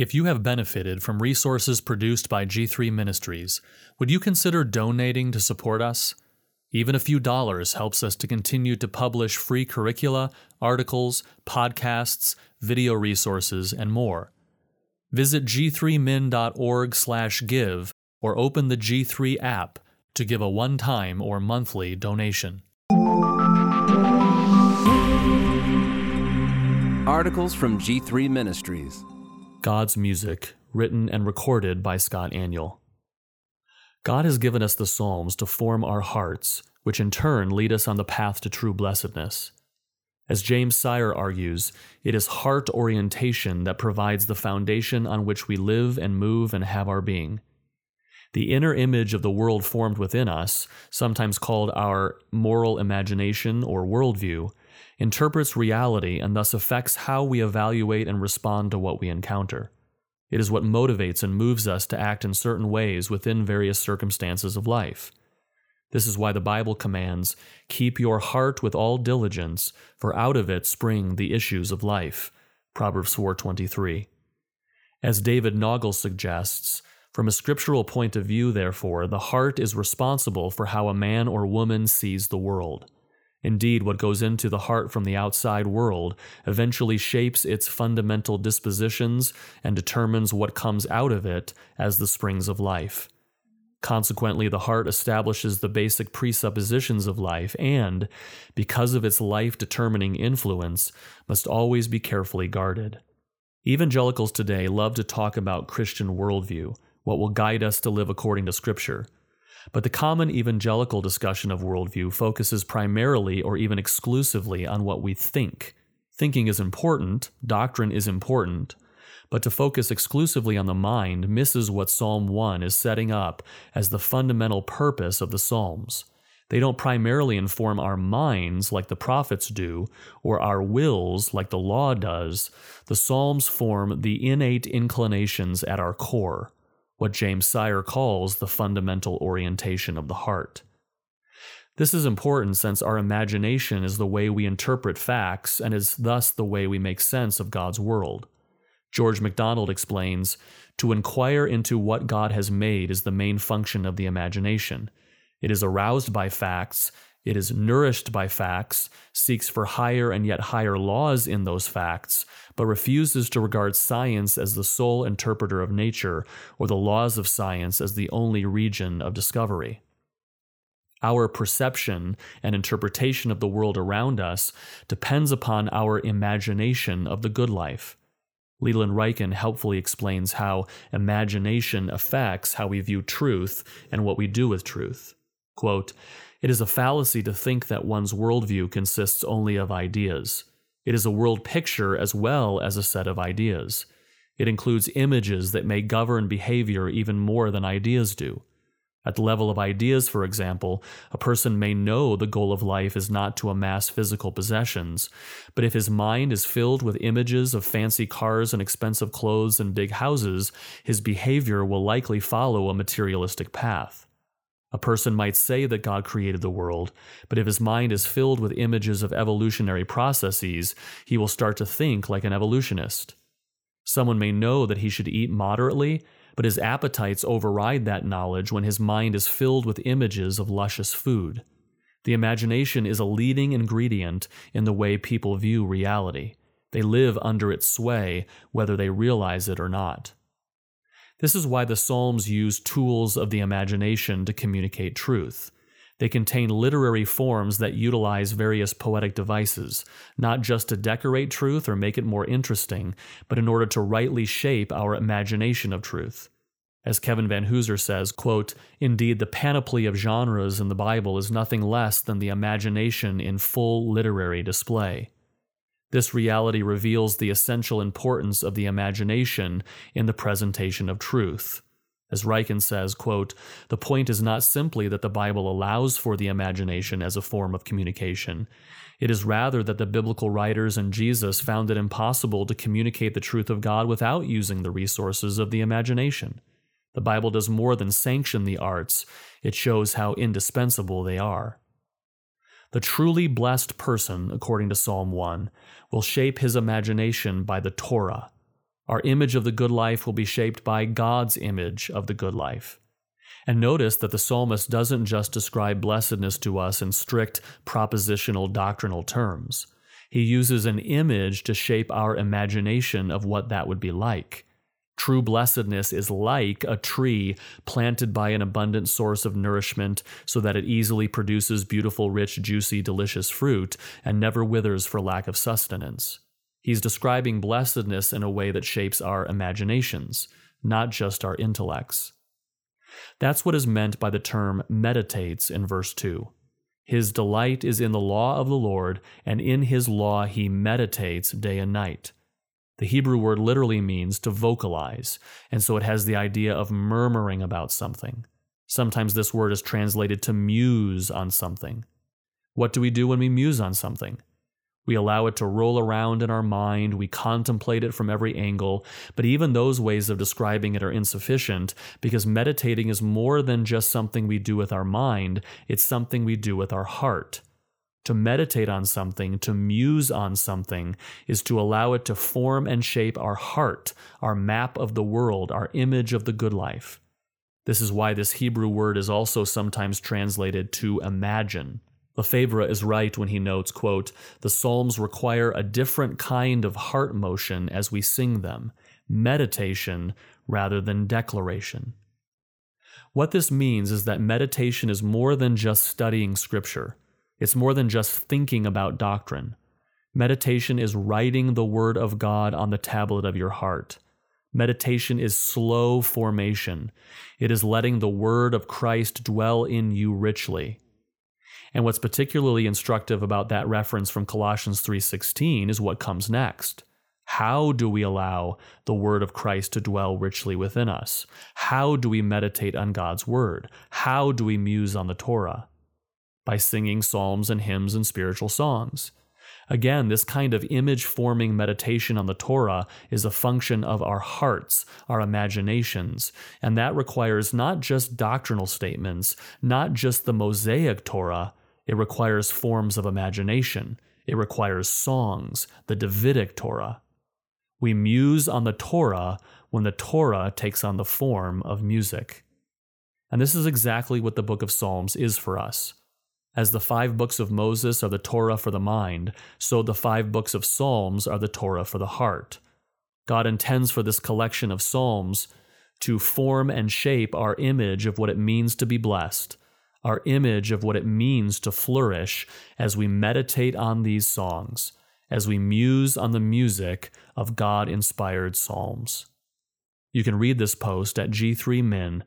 If you have benefited from resources produced by G3 Ministries, would you consider donating to support us? Even a few dollars helps us to continue to publish free curricula, articles, podcasts, video resources, and more. Visit g3min.org/give or open the G3 app to give a one-time or monthly donation. Articles from G3 Ministries. God's music, written and recorded by Scott Aniol. God has given us the Psalms to form our hearts, which in turn lead us on the path to true blessedness. As James Sire argues, it is heart orientation that provides the foundation on which we live and move and have our being. The inner image of the world formed within us, sometimes called our moral imagination or worldview, interprets reality and thus affects how we evaluate and respond to what we encounter. It is what motivates and moves us to act in certain ways within various circumstances of life. This is why the Bible commands, Keep your heart with all diligence, for out of it spring the issues of life. Proverbs 4:23. As David Naugle suggests, from a scriptural point of view, therefore, the heart is responsible for how a man or woman sees the world. Indeed, what goes into the heart from the outside world eventually shapes its fundamental dispositions and determines what comes out of it as the springs of life. Consequently, the heart establishes the basic presuppositions of life and, because of its life determining influence, must always be carefully guarded. Evangelicals today love to talk about Christian worldview, what will guide us to live according to Scripture. But the common evangelical discussion of worldview focuses primarily or even exclusively on what we think. Thinking is important, doctrine is important, but to focus exclusively on the mind misses what Psalm 1 is setting up as the fundamental purpose of the Psalms. They don't primarily inform our minds like the prophets do, or our wills like the law does. The Psalms form the innate inclinations at our core what James Sire calls the fundamental orientation of the heart. This is important since our imagination is the way we interpret facts and is thus the way we make sense of God's world. George MacDonald explains To inquire into what God has made is the main function of the imagination. It is aroused by facts it is nourished by facts, seeks for higher and yet higher laws in those facts, but refuses to regard science as the sole interpreter of nature or the laws of science as the only region of discovery. Our perception and interpretation of the world around us depends upon our imagination of the good life. Leland Ryken helpfully explains how imagination affects how we view truth and what we do with truth. Quote, it is a fallacy to think that one's worldview consists only of ideas. It is a world picture as well as a set of ideas. It includes images that may govern behavior even more than ideas do. At the level of ideas, for example, a person may know the goal of life is not to amass physical possessions, but if his mind is filled with images of fancy cars and expensive clothes and big houses, his behavior will likely follow a materialistic path. A person might say that God created the world, but if his mind is filled with images of evolutionary processes, he will start to think like an evolutionist. Someone may know that he should eat moderately, but his appetites override that knowledge when his mind is filled with images of luscious food. The imagination is a leading ingredient in the way people view reality. They live under its sway, whether they realize it or not. This is why the Psalms use tools of the imagination to communicate truth. They contain literary forms that utilize various poetic devices, not just to decorate truth or make it more interesting, but in order to rightly shape our imagination of truth. As Kevin Van Vanhoozer says, quote, Indeed, the panoply of genres in the Bible is nothing less than the imagination in full literary display. This reality reveals the essential importance of the imagination in the presentation of truth. As Ryken says, quote, the point is not simply that the Bible allows for the imagination as a form of communication. It is rather that the biblical writers and Jesus found it impossible to communicate the truth of God without using the resources of the imagination. The Bible does more than sanction the arts, it shows how indispensable they are. The truly blessed person, according to Psalm 1, will shape his imagination by the Torah. Our image of the good life will be shaped by God's image of the good life. And notice that the psalmist doesn't just describe blessedness to us in strict propositional doctrinal terms. He uses an image to shape our imagination of what that would be like. True blessedness is like a tree planted by an abundant source of nourishment so that it easily produces beautiful, rich, juicy, delicious fruit and never withers for lack of sustenance. He's describing blessedness in a way that shapes our imaginations, not just our intellects. That's what is meant by the term meditates in verse 2. His delight is in the law of the Lord, and in his law he meditates day and night. The Hebrew word literally means to vocalize, and so it has the idea of murmuring about something. Sometimes this word is translated to muse on something. What do we do when we muse on something? We allow it to roll around in our mind. We contemplate it from every angle. But even those ways of describing it are insufficient because meditating is more than just something we do with our mind, it's something we do with our heart. To meditate on something, to muse on something, is to allow it to form and shape our heart, our map of the world, our image of the good life. This is why this Hebrew word is also sometimes translated to imagine. Lefebvre is right when he notes, quote, the Psalms require a different kind of heart motion as we sing them, meditation rather than declaration. What this means is that meditation is more than just studying Scripture. It's more than just thinking about doctrine. Meditation is writing the Word of God on the tablet of your heart. Meditation is slow formation. It is letting the Word of Christ dwell in you richly. And what's particularly instructive about that reference from Colossians 3:16 is what comes next. How do we allow the word of Christ to dwell richly within us? How do we meditate on God's word? How do we muse on the Torah? By singing psalms and hymns and spiritual songs. Again, this kind of image forming meditation on the Torah is a function of our hearts, our imaginations, and that requires not just doctrinal statements, not just the Mosaic Torah, it requires forms of imagination. It requires songs, the Davidic Torah. We muse on the Torah when the Torah takes on the form of music. And this is exactly what the book of Psalms is for us. As the five books of Moses are the Torah for the mind, so the five books of Psalms are the Torah for the heart. God intends for this collection of Psalms to form and shape our image of what it means to be blessed, our image of what it means to flourish as we meditate on these songs, as we muse on the music of God inspired psalms. You can read this post at g3min.org.